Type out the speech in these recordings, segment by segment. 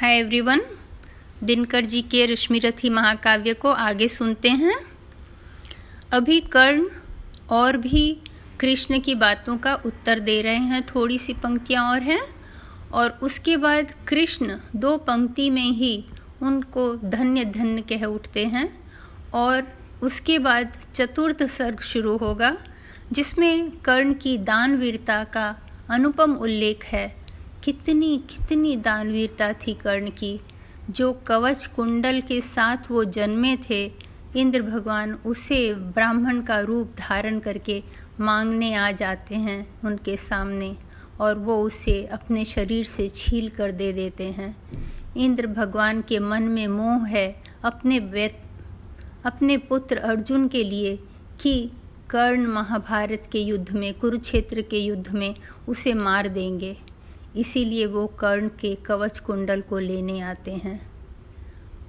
Hi everyone, Dinkar ji के रश्मिरथी महाकाव्य को आगे सुनते हैं। अभी कर्ण और भी कृष्ण की बातों का उत्तर दे रहे हैं थोड़ी सी पंक्तियाँ और हैं, और उसके बाद कृष्ण दो पंक्ति में ही उनको धन्य धन्य कह उठते हैं, और उसके बाद चतुर्थ सर्ग शुरू होगा, जिसमें कर्ण की दानवीरता का अनुपम उल्लेख है। कितनी कितनी दानवीरता थी कर्ण की जो कवच कुंडल के साथ वो जन्मे थे, इंद्र भगवान उसे ब्राह्मण का रूप धारण करके मांगने आ जाते हैं उनके सामने और वो उसे अपने शरीर से छील कर दे देते हैं। इंद्र भगवान के मन में मोह है अपने अपने पुत्र अर्जुन के लिए कि कर्ण महाभारत के युद्ध में, कुरुक्षेत्र के युद्ध में उसे मार देंगे। इसीलिए वो कर्ण के कवच कुंडल को लेने आते हैं।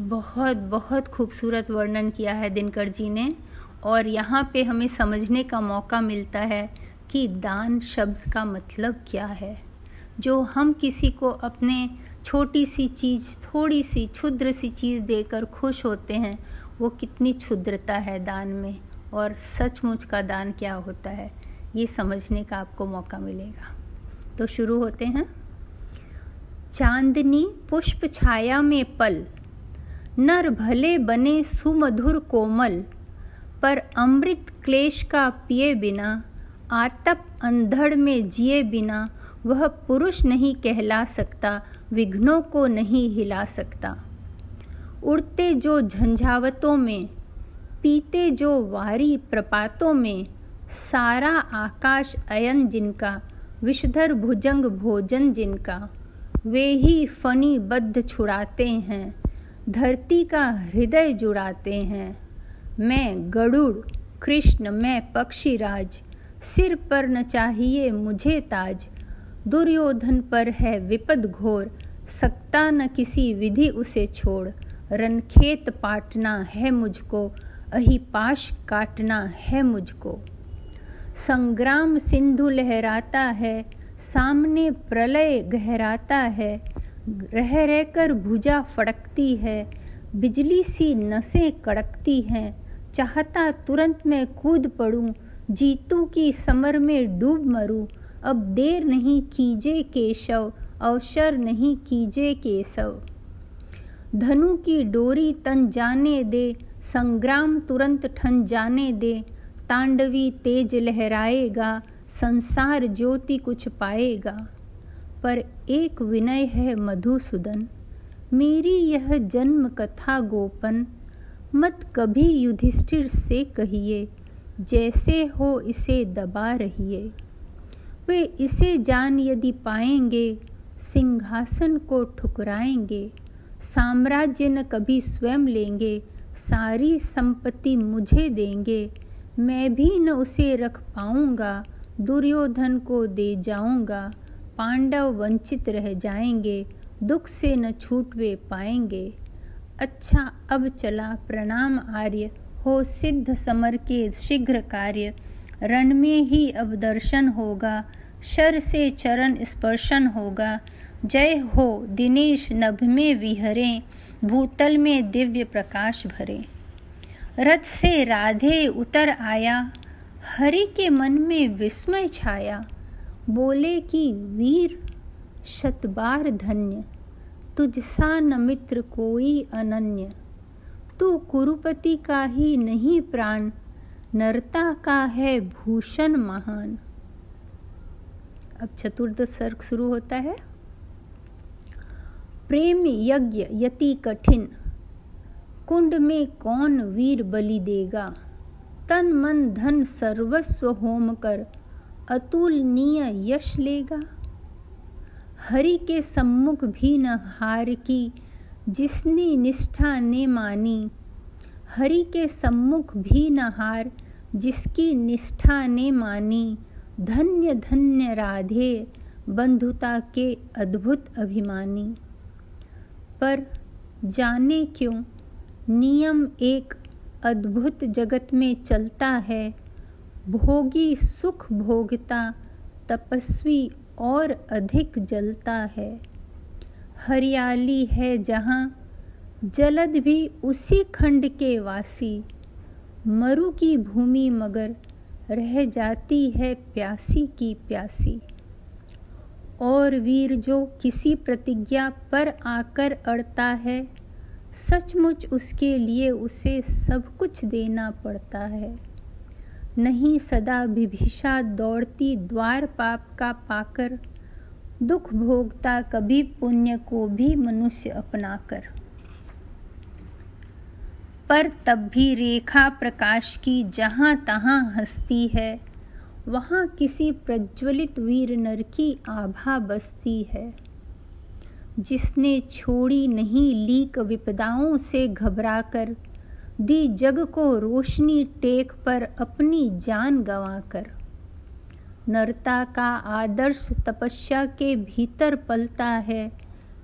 बहुत बहुत खूबसूरत वर्णन किया है दिनकर जी ने, और यहाँ पे हमें समझने का मौका मिलता है कि दान शब्द का मतलब क्या है। जो हम किसी को अपने छोटी सी चीज़, थोड़ी सी क्षुद्र सी चीज़ देकर खुश होते हैं, वो कितनी क्षुद्रता है दान में, और सचमुच का दान क्या होता है, ये समझने का आपको मौका मिलेगा। तो शुरू होते हैं। चांदनी पुष्प छाया में पल, नर भले बने सुमधुर कोमल, पर अमृत क्लेश का पिए बिना, आतप अंधड़ में जिए बिना, वह पुरुष नहीं कहला सकता, विघ्नों को नहीं हिला सकता। उड़ते जो झंझावतों में, पीते जो वारी प्रपातों में, सारा आकाश अयन जिनका विषधर भुजंग भोजन जिनका। वे ही फनी बद्ध छुड़ाते हैं, धरती का हृदय जुड़ाते हैं। मैं गरुड़, कृष्ण मैं पक्षीराज, सिर पर न चाहिए मुझे ताज। दुर्योधन पर है विपद घोर, सकता न किसी विधि उसे छोड़। रनखेत पाटना है मुझको, अहिपाश काटना है मुझको। संग्राम सिंधु लहराता है, सामने प्रलय गहराता है, रह रहकर भुजा फड़कती है, बिजली सी नसें कड़कती हैं, चाहता तुरंत मैं कूद पड़ूं, जीतू की समर में डूब मरूं, अब देर नहीं कीजे केशव, अवसर नहीं कीजे केशव। धनु की डोरी तन जाने दे, संग्राम तुरंत ठन जाने दे तांडवी तेज लहराएगा, संसार ज्योति कुछ पाएगा। पर एक विनय है मधुसूदन, मेरी यह जन्म कथा गोपन, मत कभी युधिष्ठिर से कहिए, जैसे हो इसे दबा रहिए। वे इसे जान यदि पाएँगे, सिंहासन को ठुकराएँगे, साम्राज्य न कभी स्वयं लेंगे, सारी संपत्ति मुझे देंगे मैं भी न उसे रख पाऊँगा, दुर्योधन को दे जाऊँगा, पांडव वंचित रह जाएँगे, दुख से न छूट वे पाएँगे। अच्छा अब चला प्रणाम आर्य, हो सिद्ध समर के शीघ्र कार्य। रण में ही अब दर्शन होगा, शर से चरण स्पर्शन होगा। जय हो दिनेश नभ में विहरें, भूतल में दिव्य प्रकाश भरे। रथ से राधे उतर आया, हरि के मन में विस्मय छाया। बोले कि, वीर, शतबार धन्य, तुझसा न मित्र कोई अनन्य। तू कुरुपति का ही नहीं प्राण, नरता का है भूषण महान। अब चतुर्थ सर्ग शुरू होता है। प्रेम यज्ञ यति कठिन कुंड में कौन वीर बलि देगा? तन मन धन सर्वस्व होम कर अतुलनीय यश लेगा। हरि के सम्मुख भी न हार की, जिसने निष्ठा ने मानी। हरि के सम्मुख भी न हार, जिसकी निष्ठा ने मानी। धन्य धन्य राधे, बंधुता के अद्भुत अभिमानी। पर जाने क्यों नियम एक अद्भुत जगत में चलता है। भोगी सुख भोगता, तपस्वी और अधिक जलता है। हरियाली है जहाँ, जलद भी उसी खंड के वासी। मरु की भूमि मगर रह जाती है प्यासी की प्यासी। और वीर जो किसी प्रतिज्ञा पर आकर अड़ता है सचमुच उसके लिए उसे सब कुछ देना पड़ता है। नहीं सदा विभिषा दौड़ती द्वार पाप का पाकर, दुख भोगता कभी पुण्य को भी मनुष्य अपनाकर। पर तब भी रेखा प्रकाश की जहाँ तहाँ हस्ती है, वहाँ किसी प्रज्वलित वीर नर की आभा बसती है। जिसने छोड़ी नहीं लीक विपदाओं से घबराकर, दी जग को रोशनी टेक पर अपनी जान गंवाकर। नरता का आदर्श तपस्या के भीतर पलता है,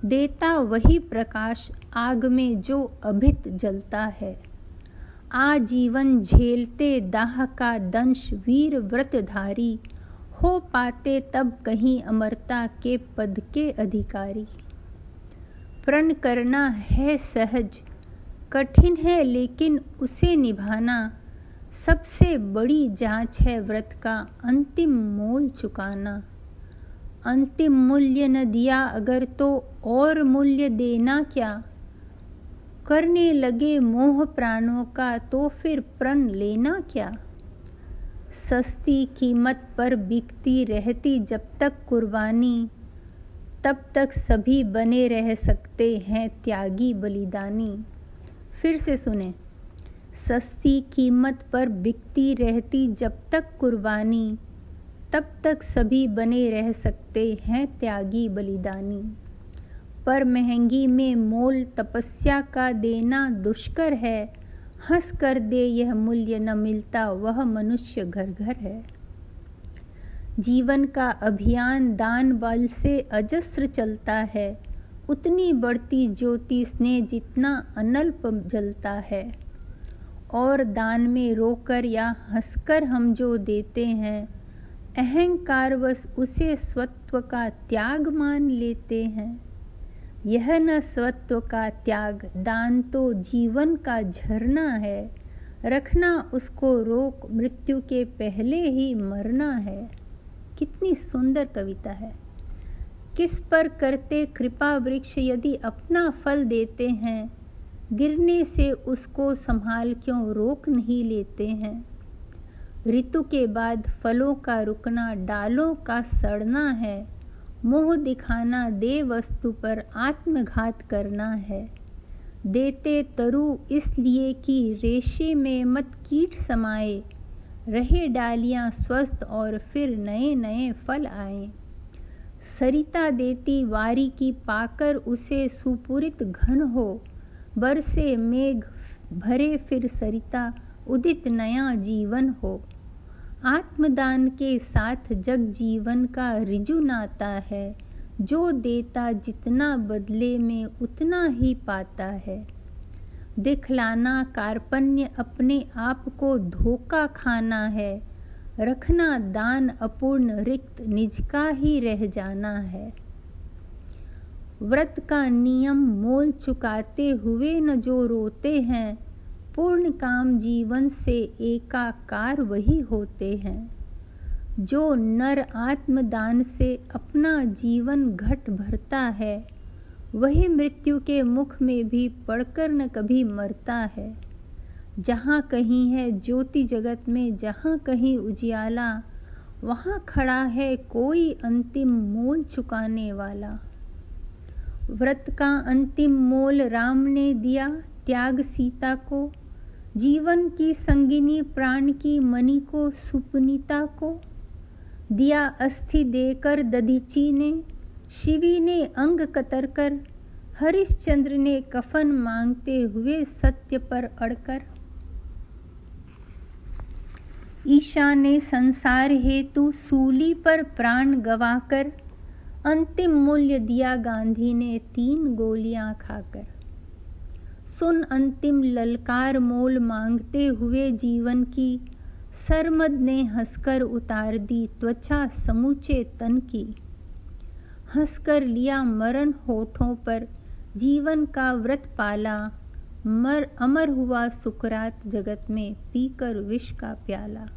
देता वही प्रकाश आग में जो अभित जलता है। आजीवन झेलते दाह का दंश वीर व्रतधारी, हो पाते तब कहीं अमरता के पद के अधिकारी। प्रण करना है सहज। कठिन है लेकिन उसे निभाना। सबसे बड़ी जाँच है व्रत का अंतिम मोल चुकाना। अंतिम मूल्य न दिया अगर तो और मूल्य देना क्या? करने लगे मोह प्राणों का तो फिर प्रण लेना क्या? सस्ती कीमत पर बिकती रहती जब तक कुर्बानी। तब तक सभी बने रह सकते हैं त्यागी बलिदानी। फिर से सुने। सस्ती कीमत पर बिकती रहती जब तक कुर्बानी, तब तक सभी बने रह सकते हैं त्यागी बलिदानी। पर महँगी में मोल तपस्या का देना दुष्कर है। हंस कर दे यह मूल्य न मिलता, वह मनुष्य घर घर है। जीवन का अभियान दान बल से अजस्र चलता है। उतनी बढ़ती ज्योति स्नेह जितना अनल्प जलता है। और दान में रोकर या हंसकर हम जो देते हैं अहंकारवश उसे स्वत्व का त्याग मान लेते हैं। यह न स्वत्व का त्याग, दान तो जीवन का झरना है। रखना उसको रोक, मृत्यु के पहले ही मरना है। कितनी सुंदर कविता है। किस पर करते कृपा वृक्ष यदि अपना फल देते हैं, गिरने से उसको संभाल क्यों रोक नहीं लेते हैं? ऋतु के बाद फलों का रुकना, डालों का सड़ना है, मोह दिखाना दे वस्तु पर आत्मघात करना है। देते तरु इसलिए कि रेशे में मत कीट समाए रहे डालियाँ स्वस्थ और फिर नए नए फल आए। सरिता देती वारी की पाकर उसे सुपुरित घन हो। बरसे मेघ भरे फिर सरिता, उदित नया जीवन हो। आत्मदान के साथ जग जीवन का रिजु नाता है। जो देता जितना बदले में उतना ही पाता है। दिखलाना कार्पण्य अपने आप को धोखा खाना है। रखना दान अपूर्ण रिक्त निज का ही रह जाना है। व्रत का नियम मोल चुकाते हुए न जो रोते हैं, पूर्ण काम जीवन से एकाकार वही होते हैं। जो नर आत्मदान से अपना जीवन घट भरता है वही मृत्यु के मुख में भी पड़कर न कभी मरता है। जहाँ कहीं है ज्योति जगत में, जहाँ कहीं उजियाला, वहाँ खड़ा है कोई अंतिम मोल चुकाने वाला। व्रत का अंतिम मोल राम ने दिया त्याग सीता को, जीवन की संगिनी प्राण की मणि को, सुपनीता को। दिया अस्थि देकर दधीची ने शिवी ने अंग कतर कर हरिश्चंद्र ने कफन मांगते हुए सत्य पर अड़कर। ईशा ने संसार हेतु सूली पर प्राण गवाकर, अंतिम मूल्य दिया गांधी ने तीन गोलियाँ खाकर। सुन अंतिम ललकार मोल मांगते हुए जीवन की, सरमद ने हंसकर उतार दी त्वचा समूचे तन की। हंसकर लिया मरण होठों पर, जीवन का व्रत पाला, मर, अमर हुआ सुकरात जगत में पीकर विष का प्याला।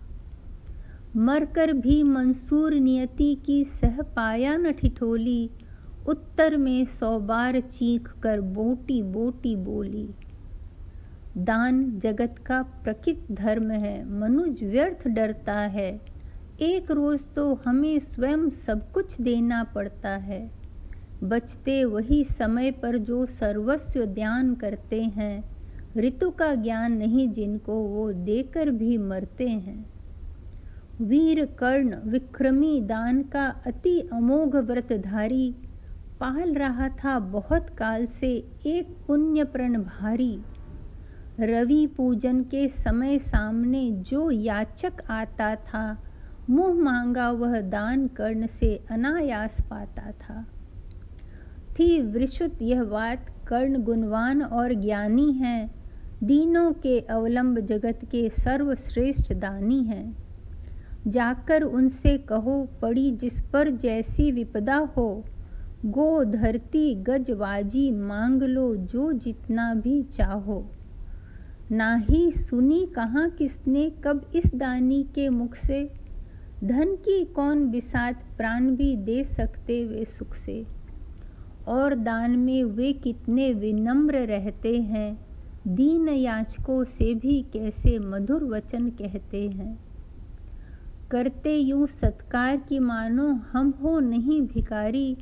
मरकर भी मंसूर नियति की सह पाया न ठिठोली, उत्तर में सौ बार चीख कर बोटी बोटी बोली। दान जगत का प्रकित धर्म है, मनुज व्यर्थ डरता है एक रोज तो हमें स्वयं सब कुछ देना पड़ता है। बचते वही समय पर जो सर्वस्व ध्यान करते हैं, ऋतु का ज्ञान नहीं जिनको वो देकर भी मरते हैं। वीर कर्ण विक्रमी दान का अति अमोघ व्रतधारी, पाल रहा था बहुत काल से एक पुण्य प्रण भारी। रवि पूजन के समय सामने जो याचक आता था मुँह मांगा वह दान कर्ण से अनायास पाता था। थी विशुद्ध यह बात, कर्ण गुणवान और ज्ञानी है। दीनों के अवलंब जगत के सर्वश्रेष्ठ दानी हैं। जाकर उनसे कहो, पड़ी जिस पर जैसी विपदा हो, गो धरती गजवाजी मांग लो जो जितना भी चाहो। ना ही सुनी कहाँ किसने कब इस दानी के मुख से धन की कौन बिसात प्राण भी दे सकते वे सुख से? और दान में वे कितने विनम्र रहते हैं? दीन याचकों से भी कैसे मधुर वचन कहते हैं? करते यूँ सत्कार की मानो हम हो नहीं भिकारी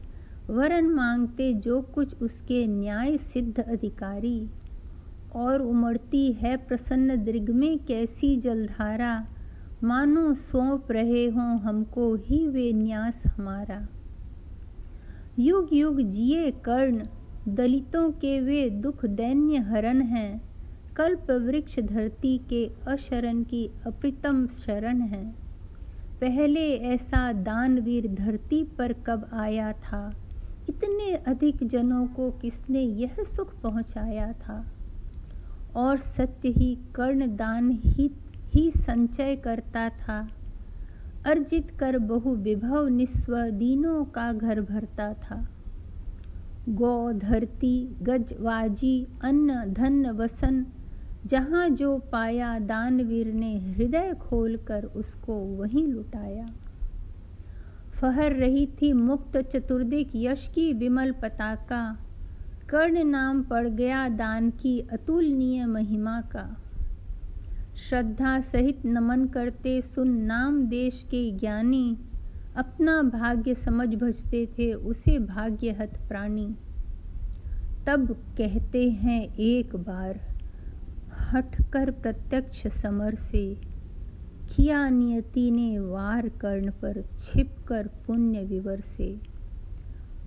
वरन मांगते जो कुछ उसके न्याय सिद्ध अधिकारी। और उमड़ती है प्रसन्न दृग में कैसी जलधारा मानो सौंप रहे हों हमको ही वे न्यास हमारा। युग युग जिए कर्ण, दलितों के वे दुख दैन्य हरण हैं। कल्प वृक्ष धरती के अशरण की अप्रितम शरण है। पहले ऐसा दानवीर धरती पर कब आया था? इतने अधिक जनों को किसने यह सुख पहुँचाया था? और सत्य ही कर्ण दान ही ही संचय करता था। अर्जित कर बहु विभव निस्व दीनों का घर भरता था। गौ, धरती, गज गजवाजी अन्न, धन, वसन, जहाँ जो पाया दानवीर ने हृदय खोलकर उसको वहीं लुटाया। फहर रही थी मुक्त चतुर्दिक यश की विमल पताका। कर्ण नाम पड़ गया दान की अतुलनीय महिमा का। श्रद्धा सहित नमन करते सुन नाम देश के ज्ञानी। अपना भाग्य समझ भजते थे, उसे भाग्य हत प्राणी। तब कहते हैं एक बार हट कर प्रत्यक्ष समर से। किया नियति ने वार कर्ण पर छिप कर पुण्य विवर से।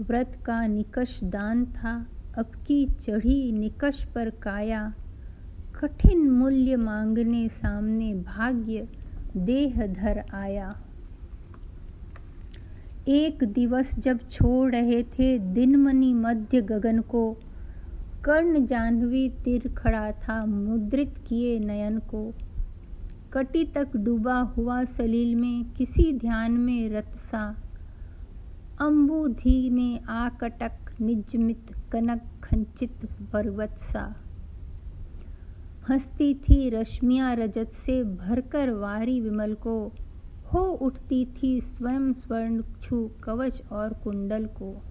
व्रत का निकष दान था, अब की चढ़ी निकष पर काया। कठिन मूल्य मांगने सामने भाग्य देह धर आया। एक दिवस जब छोड़ रहे थे दिनमणि मध्य गगन को, कर्ण जाह्नवी तिर खड़ा था मुद्रित किए नयन को। कटी तक डूबा हुआ सलील में किसी ध्यान में रत सा। अम्बुधि में आकटक निजमित कनक खंचित पर्वत सा। हंसती थी, रश्मिया रजत से भरकर वारी विमल को। हो उठती थी स्वयं स्वर्ण छू कवच और कुंडल को।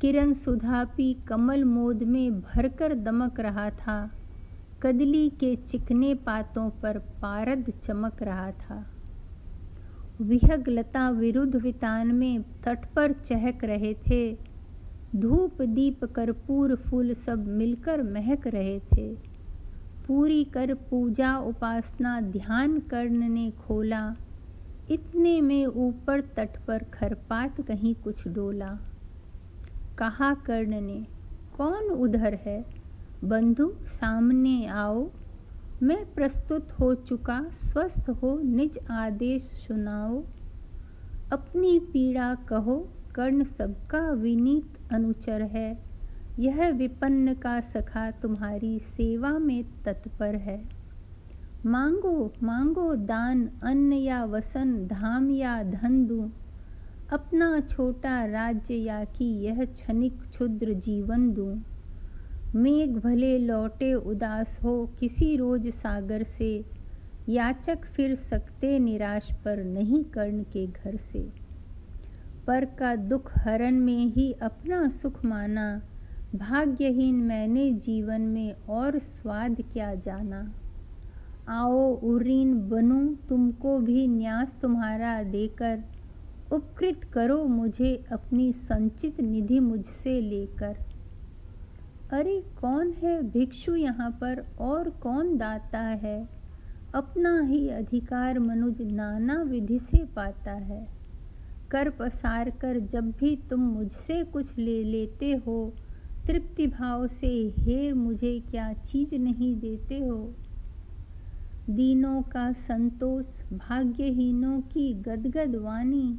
किरण सुधापी कमल मोद में भरकर दमक रहा था। कदली के चिकने पातों पर पारद चमक रहा था। विहग लता विरुद्ध वितान में तट पर चहक रहे थे। धूप दीप, कर्पूर फूल सब मिलकर महक रहे थे। पूरी कर पूजा उपासना ध्यान कर्ण ने खोला। इतने में ऊपर तट पर खरपात कहीं कुछ डोला। कहा कर्ण ने, कौन उधर है? बंधु, सामने आओ। मैं प्रस्तुत हो चुका, स्वस्थ हो, निज आदेश सुनाओ। अपनी पीड़ा कहो, कर्ण सबका विनीत अनुचर है। यह विपन्न का सखा तुम्हारी सेवा में तत्पर है। मांगो मांगो दान, अन्न या वसन, धाम या धन दूँ। अपना छोटा राज्य या कि यह क्षणिक क्षुद्र जीवन दूँ। मेघ भले लौटे उदास हो किसी रोज सागर से, याचक फिर सकते निराश पर नहीं कर्ण के घर से। पर का दुख हरण में ही अपना सुख माना भाग्यहीन मैंने जीवन में और स्वाद क्या जाना। आओ उरीन बनूं, तुमको भी न्यास तुम्हारा देकर, उपकृत करो मुझे अपनी संचित निधि मुझसे लेकर। अरे, कौन है भिक्षु यहाँ पर और कौन दाता है? अपना ही अधिकार मनुज नाना विधि से पाता है। कर पसार कर जब भी तुम मुझसे कुछ ले लेते हो तृप्ति भाव से हे मुझे क्या चीज़ नहीं देते हो? दीनों का संतोष, भाग्यहीनों की गदगद वाणी,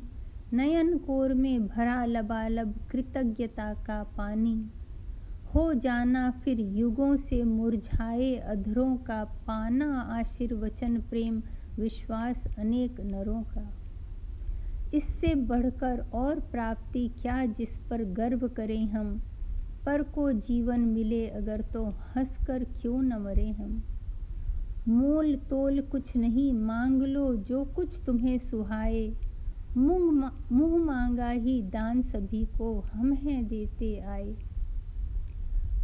नयन कोर में भरा लबालब कृतज्ञता का पानी। हो जाना फिर युगों से मुरझाए अधरों का पाना आशीर्वचन प्रेम, विश्वास अनेक नरों का। इससे बढ़कर और प्राप्ति क्या जिस पर गर्व करें हम? पर को जीवन मिले अगर तो हंस कर क्यों न मरे हम? मोल तोल कुछ नहीं, मांग लो जो कुछ तुम्हें सुहाए। मुँह मुँह मांगा ही दान सभी को हम हैं देते आए।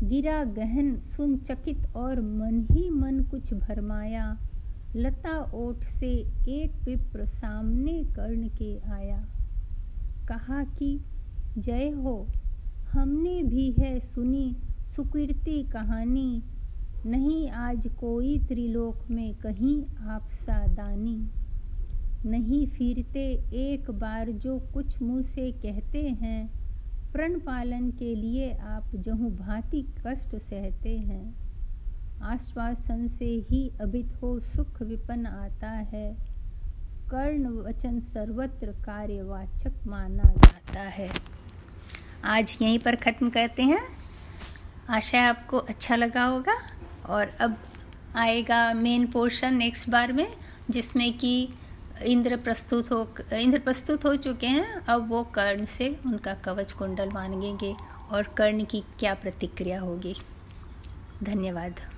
गिरा गहन, सुन चकित और मन ही मन कुछ भरमाया। लता ओठ से एक विप्र सामने कर्ण के आया। कहा कि, जय हो हमने भी है सुनी सुकीर्ति कहानी। नहीं आज कोई त्रिलोक में कहीं आप सादानी नहीं फिरते एक बार जो कुछ मुँह से कहते हैं। प्रण पालन के लिए आप जहू भांति कष्ट सहते हैं। आश्वासन से ही अभित हो सुख विपन आता है। कर्ण वचन सर्वत्र कार्यवाचक माना जाता है। आज यहीं पर ख़त्म करते हैं। आशा है आपको अच्छा लगा होगा। और अब आएगा मेन पोर्शन नेक्स्ट बार में, जिसमें कि इंद्र प्रस्तुत हो, इंद्र प्रस्तुत हो चुके हैं। अब वो कर्ण से उनका कवच कुंडल मांगेंगे और कर्ण की क्या प्रतिक्रिया होगी। धन्यवाद।